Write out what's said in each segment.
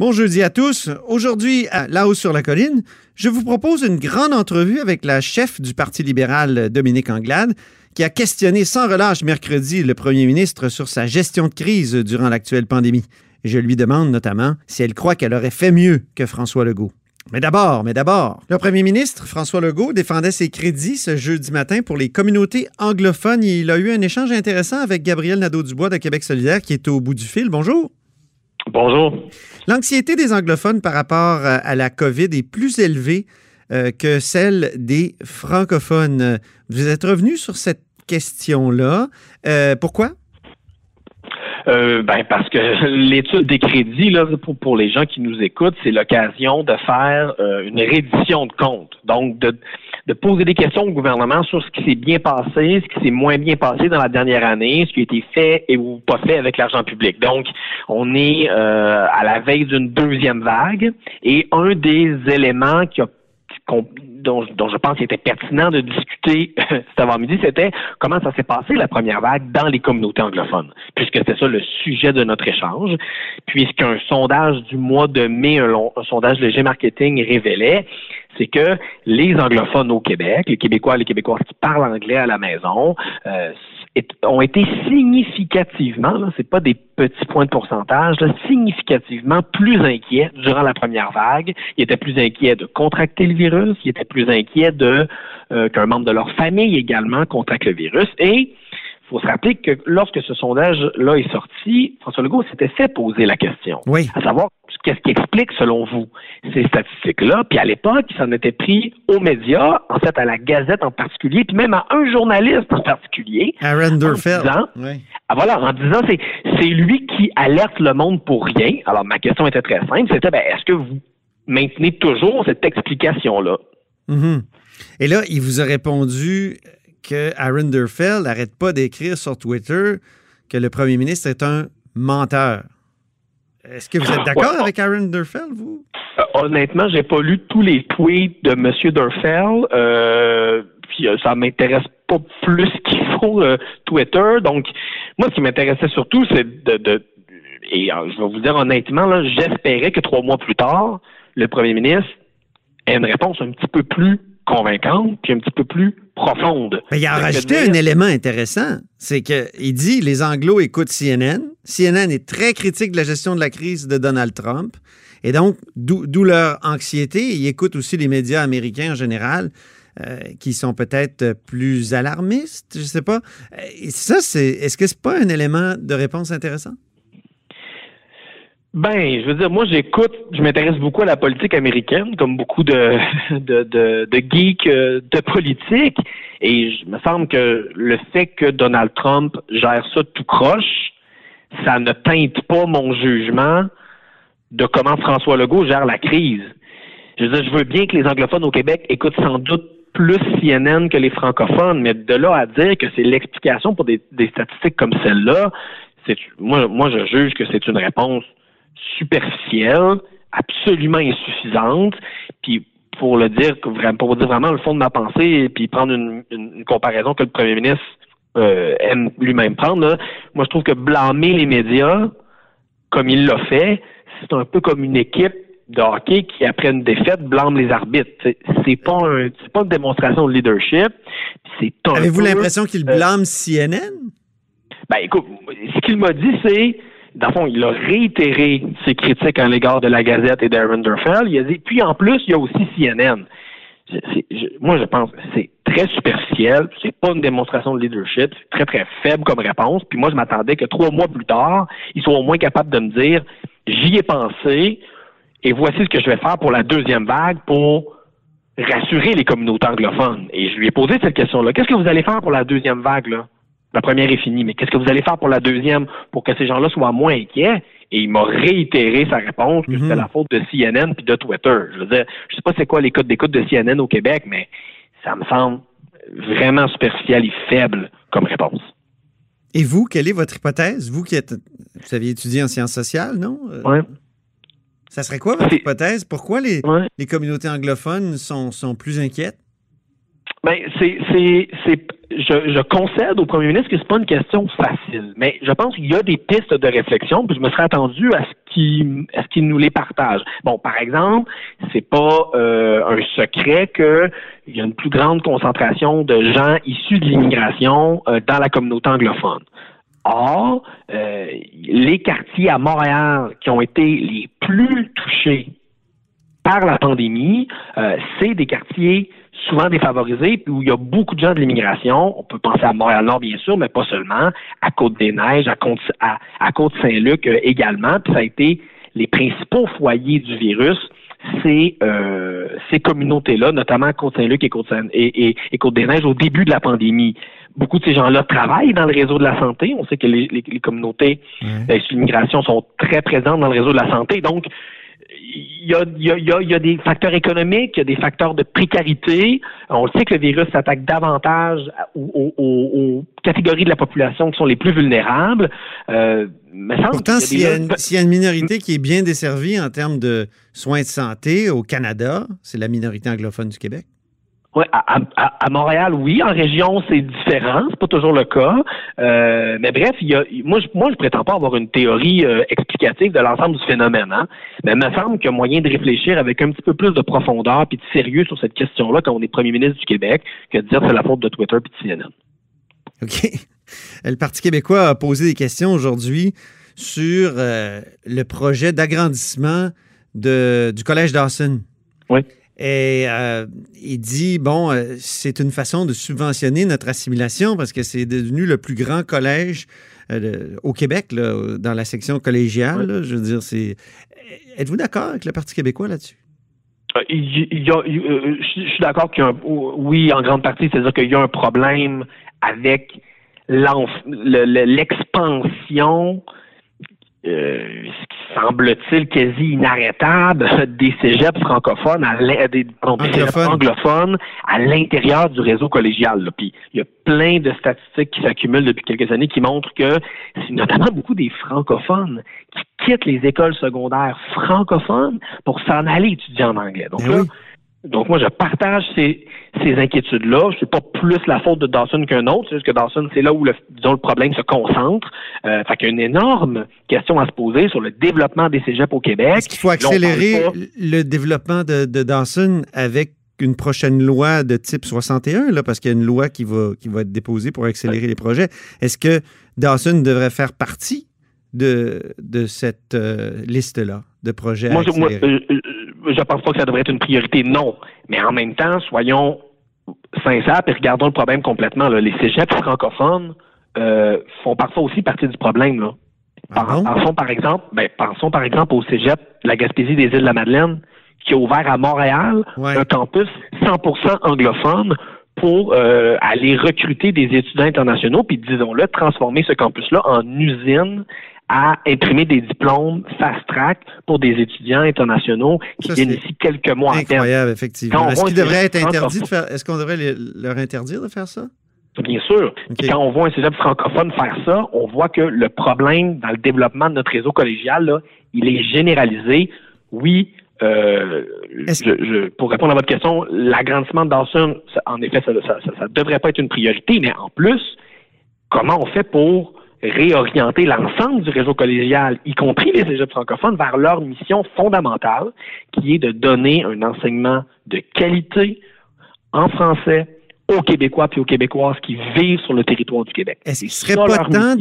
Bon jeudi à tous. Aujourd'hui, Là-haut sur la colline, je vous propose une grande entrevue avec la chef du Parti libéral, Dominique Anglade, qui a questionné sans relâche mercredi le premier ministre sur sa gestion de crise durant l'actuelle pandémie. Je lui demande notamment si elle croit qu'elle aurait fait mieux que François Legault. Mais d'abord, mais d'abord, le premier ministre François Legault défendait ses crédits ce jeudi matin pour les communautés anglophones. Il a eu un échange intéressant avec Gabriel Nadeau-Dubois de Québec solidaire qui est au bout du fil. Bonjour. Bonjour. L'anxiété des anglophones par rapport à la COVID est plus élevée euh, que celle des francophones. Vous êtes revenu sur cette question-là. Euh, pourquoi? Euh, ben parce que l'étude des crédits là pour, pour les gens qui nous écoutent, c'est l'occasion de faire une reddition de compte. Donc de de poser des questions au gouvernement sur ce qui s'est bien passé, ce qui s'est moins bien passé dans la dernière année, ce qui a été fait et ou pas fait avec l'argent public. Donc, on est euh, à la veille d'une deuxième vague et un des éléments qui a dont, je pense qu'il était pertinent de discuter cet avant-midi, c'était comment ça s'est passé la première vague dans les communautés anglophones, puisque c'était ça le sujet de notre échange, puisqu'un sondage du mois de mai, un, un sondage léger marketing révélait, c'est que les anglophones au Québec, les Québécois les Québécoises qui parlent anglais à la maison, euh, ont été significativement, ce c'est pas des petits points de pourcentage, significativement plus inquiets durant la première vague. Ils étaient plus inquiets de contracter le virus, ils étaient plus inquiets de euh, qu'un membre de leur famille également contracte le virus. Et faut se rappeler que lorsque ce sondage-là est sorti, François Legault s'était fait poser la question. Oui. À savoir, qu'est-ce qui explique, selon vous, ces statistiques-là? Puis à l'époque, il s'en était pris aux médias, en fait, à la Gazette en particulier, puis même à un journaliste en particulier. Aaron Durfeld. oui. Ah, voilà, en disant, c'est, c'est lui qui alerte le monde pour rien. Alors, ma question était très simple. C'était, ben, est-ce que vous maintenez toujours cette explication-là? Mm-hmm. Et là, il vous a répondu que Aaron Durfeld n'arrête pas d'écrire sur Twitter que le premier ministre est un menteur. Est-ce que vous êtes d'accord avec Aaron Durfeld, vous? Euh, honnêtement, j'ai pas lu tous les tweets de M. Durfeld. Euh, puis euh, ça m'intéresse pas plus qu'il faut Twitter. Donc, moi, ce qui m'intéressait surtout, c'est de, et je vais vous dire honnêtement, j'espérais que trois mois plus tard, le premier ministre ait une réponse un petit peu plus convaincante, puis un petit peu plus profonde. il a rajouté un élément intéressant, c'est qu'il dit les Anglo écoutent CNN. CNN est très critique de la gestion de la crise de Donald Trump. Et donc, d'où leur anxiété. Ils écoutent aussi les médias américains en général, euh, qui sont peut-être plus alarmistes, je ne sais pas. Et ça, c'est, est-ce que c'est pas un élément de réponse intéressant? Ben, je veux dire, moi, j'écoute, je m'intéresse beaucoup à la politique américaine, comme beaucoup de, de, de, de geeks euh, de politique. Et je me semble que le fait que Donald Trump gère ça tout croche, ça ne teinte pas mon jugement de comment François Legault gère la crise. Je veux dire, je veux bien que les anglophones au Québec écoutent sans doute plus CNN que les francophones, mais de là à dire que c'est l'explication pour des, des statistiques comme celle-là, c'est moi, moi je juge que c'est une réponse superficielle, absolument insuffisante, puis pour le dire, pour dire vraiment le fond de ma pensée, puis prendre une, comparaison que le premier ministre euh, aime lui-même prendre, moi je trouve que blâmer les médias, comme il l'a fait, c'est un peu comme une équipe de hockey qui, après une défaite, blâme les arbitres. C'est pas un, c'est pas une démonstration de leadership. Avez-vous l'impression qu'il euh, blâme CNN? Ben écoute, ce qu'il m'a dit, c'est dans le fond, il a réitéré ses critiques à l'égard de la Gazette et d'Aaron Durfell. Il a dit, puis en plus, il y a aussi CNN. moi, je pense que c'est très superficiel. C'est pas une démonstration de leadership. C'est très, très faible comme réponse. Puis moi, je m'attendais que trois mois plus tard, ils soient au moins capables de me dire, j'y ai pensé et voici ce que je vais faire pour la deuxième vague pour rassurer les communautés anglophones. Et je lui ai posé cette question-là. Qu'est-ce que vous allez faire pour la deuxième vague, là? La première est finie, mais qu'est-ce que vous allez faire pour la deuxième pour que ces gens-là soient moins inquiets? Et il m'a réitéré sa réponse que c'était mhm. la faute de CNN puis de Twitter. Je veux dire, je sais pas c'est quoi les codes d'écoute de CNN au Québec, mais ça me semble vraiment superficiel et faible comme réponse. Et vous, quelle est votre hypothèse? Vous qui êtes, vous aviez étudié en sciences sociales, non? Euh, oui. Ça serait quoi votre hypothèse? Pourquoi les, les communautés anglophones sont, sont plus inquiètes? Ben, c'est, je, concède au premier ministre que c'est pas une question facile, mais je pense qu'il y a des pistes de réflexion, puis je me serais attendu à ce qu'il ce qu'il nous les partage. Bon, par exemple, c'est pas euh, un secret que il y a une plus grande concentration de gens issus de l'immigration euh, dans la communauté anglophone. Or, euh, les quartiers à Montréal qui ont été les plus touchés par la pandémie, c'est des quartiers souvent défavorisés, puis où il y a beaucoup de gens de l'immigration. On peut penser à Montréal-Nord, bien sûr, mais pas seulement, à Côte-des-Neiges, à, Côte, à, Côte-Saint-Luc euh, également. Puis ça a été les principaux foyers du virus, ces, euh, ces communautés-là, notamment Côte-Saint-Luc et, Côte et, et, Côte-des-Neiges au début de la pandémie. Beaucoup de ces gens-là travaillent dans le réseau de la santé. On sait que les, les, communautés mmh. l'immigration sont très présentes dans le réseau de la santé. Donc, il y, a, il, y a, il y a, des facteurs économiques, il y a des facteurs de précarité. On sait que le virus s'attaque davantage aux, catégories de la population qui sont les plus vulnérables. Euh, Pourtant, s'il y, y, a une minorité qui est bien desservie en termes de soins de santé au Canada, c'est la minorité anglophone du Québec. Oui, à, à, Montréal, oui. En région, c'est différent. C'est pas toujours le cas. Euh, mais bref, il y a, moi, je, moi, je prétends pas avoir une théorie euh, explicative de l'ensemble du phénomène. Hein. Mais il me semble qu'il y a moyen de réfléchir avec un petit peu plus de profondeur puis de sérieux sur cette question-là quand on est premier ministre du Québec que de dire que c'est la faute de Twitter puis de CNN. OK. Le Parti québécois a posé des questions aujourd'hui sur euh, le projet d'agrandissement du Collège Dawson. Oui. Et euh, il dit, bon, euh, c'est une façon de subventionner notre assimilation parce que c'est devenu le plus grand collège euh, au Québec, dans la section collégiale. je veux dire, c'est. Êtes-vous d'accord avec le Parti québécois là-dessus? je suis d'accord qu'il y a un, oui, en grande partie, c'est-à-dire qu'il y a un problème avec l'expansion euh, ce qui semble-t-il quasi inarrêtable des cégeps francophones, à des, anglophones à l'intérieur du réseau collégial. Puis il y a plein de statistiques qui s'accumulent depuis quelques années qui montrent que c'est notamment beaucoup des francophones qui quittent les écoles secondaires francophones pour s'en aller étudier en anglais. Donc là, donc moi, je partage ces, ces inquiétudes-là. C'est pas plus la faute de Dawson qu'un autre, c'est juste que Dawson, c'est là où le, disons, le problème se concentre. Euh, fait qu'il y a une énorme question à se poser sur le développement des cégeps au Québec. Est-ce qu'il faut accélérer le développement de, de, Dawson avec une prochaine loi de type 61, là, parce qu'il y a une loi qui va, qui va être déposée pour accélérer les projets. Est-ce que Dawson devrait faire partie de, de cette euh, liste-là de projets moi, je pense pas que ça devrait être une priorité, non. Mais en même temps, soyons sincères et regardons le problème complètement. Les cégeps francophones euh, font parfois aussi partie du problème. Là. Ah pensons par exemple, ben, pensons par exemple au cégep de la Gaspésie des îles de la Madeleine, qui a ouvert à Montréal un campus 100% anglophone pour euh, aller recruter des étudiants internationaux, puis disons-le, transformer ce campus-là en usine à imprimer des diplômes fast-track pour des étudiants internationaux qui viennent ici quelques mois Incroyable, effectivement. Est-ce qu'il devrait être interdit de faire, est-ce qu'on devrait leur interdire de faire ça? Bien sûr. Quand on voit un cégep francophone faire ça, on voit que le problème dans le développement de notre réseau collégial, là, il est généralisé. Oui, euh, je, pour répondre à votre question, l'agrandissement de Dawson, en effet, ça ne devrait pas être une priorité, mais en plus, comment on fait pour réorienter l'ensemble du réseau collégial, y compris les cégeps francophones, vers leur mission fondamentale, qui est de donner un enseignement de qualité en français aux Québécois puis aux Québécoises qui vivent sur le territoire du Québec. Est-ce qu'il serait pas temps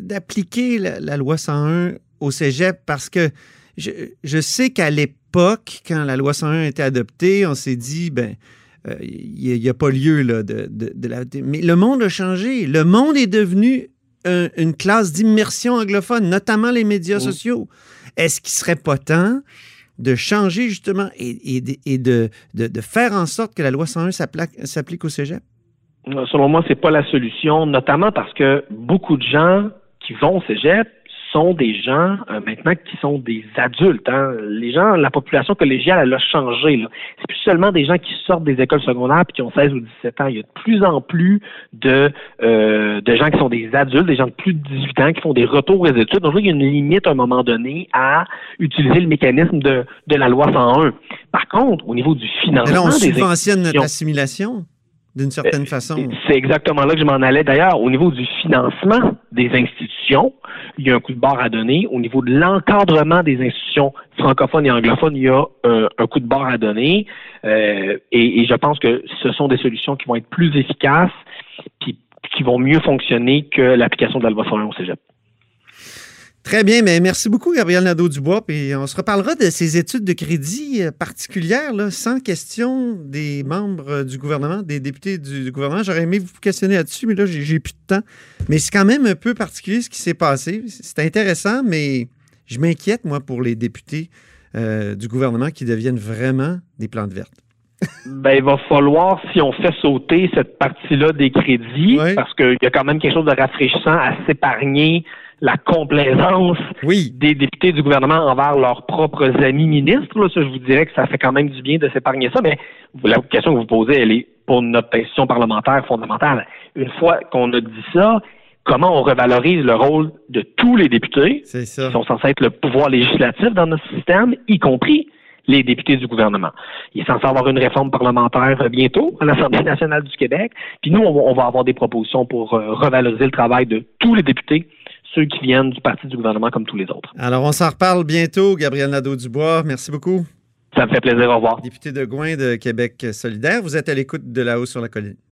d'appliquer la, loi 101 au cégep? Parce que je, sais qu'à l'époque, quand la loi 101 a été adoptée, on s'est dit, ben, euh, il n'y a, pas lieu là, de, de, la... Mais le monde a changé. Le monde est devenu une classe d'immersion anglophone, notamment les médias sociaux. Est-ce qu'il serait pas temps de changer justement et, de, de, faire en sorte que la loi 101 s'applique au cégep? Selon moi, c'est pas la solution, notamment parce que beaucoup de gens qui vont au cégep sont des gens euh, maintenant qui sont des adultes. Hein. Les gens, la population collégiale, elle a changé. C'est plus seulement des gens qui sortent des écoles secondaires puis qui ont 16 ou 17 ans. Il y a de plus en plus de, euh, de gens qui sont des adultes, des gens de plus de 18 ans qui font des retours aux études. Donc, il y a une limite à un moment donné à utiliser le mécanisme de, de la loi 101. Par contre, au niveau du financement... là, on subventionne notre assimilation? D'une certaine façon. C'est exactement là que je m'en allais. D'ailleurs, au niveau du financement des institutions, il y a un coup de barre à donner. Au niveau de l'encadrement des institutions francophones et anglophones, il y a euh, un coup de barre à donner. Euh, et, je pense que ce sont des solutions qui vont être plus efficaces puis qui vont mieux fonctionner que l'application de la loi au cégep. Très bien, mais merci beaucoup, Gabriel Nadeau-Dubois. Puis on se reparlera de ces études de crédit euh, particulières, là, sans question des membres euh, du gouvernement, des députés du, gouvernement. J'aurais aimé vous questionner là-dessus, mais là, j'ai plus de temps. Mais c'est quand même un peu particulier ce qui s'est passé. C'est intéressant, mais je m'inquiète, moi, pour les députés euh, du gouvernement qui deviennent vraiment des plantes vertes. Ben, il va falloir, si on fait sauter cette partie-là des crédits, parce qu'il y a quand même quelque chose de rafraîchissant à s'épargner la complaisance des députés du gouvernement envers leurs propres amis ministres. ça, je vous dirais que ça fait quand même du bien de s'épargner ça, mais la question que vous posez, elle est pour notre institution parlementaire fondamentale. Une fois qu'on a dit ça, comment on revalorise le rôle de tous les députés qui sont censés être le pouvoir législatif dans notre système, y compris les députés du gouvernement? Il est censé avoir une réforme parlementaire bientôt à l'Assemblée nationale du Québec. Puis nous, on va avoir des propositions pour euh, revaloriser le travail de tous les députés ceux qui viennent du parti du gouvernement comme tous les autres. Alors, on s'en reparle bientôt, Gabriel Nadeau-Dubois. Merci beaucoup. Ça me fait plaisir. Au revoir. Député de Gouin de Québec solidaire, vous êtes à l'écoute de La Haut sur la Colline.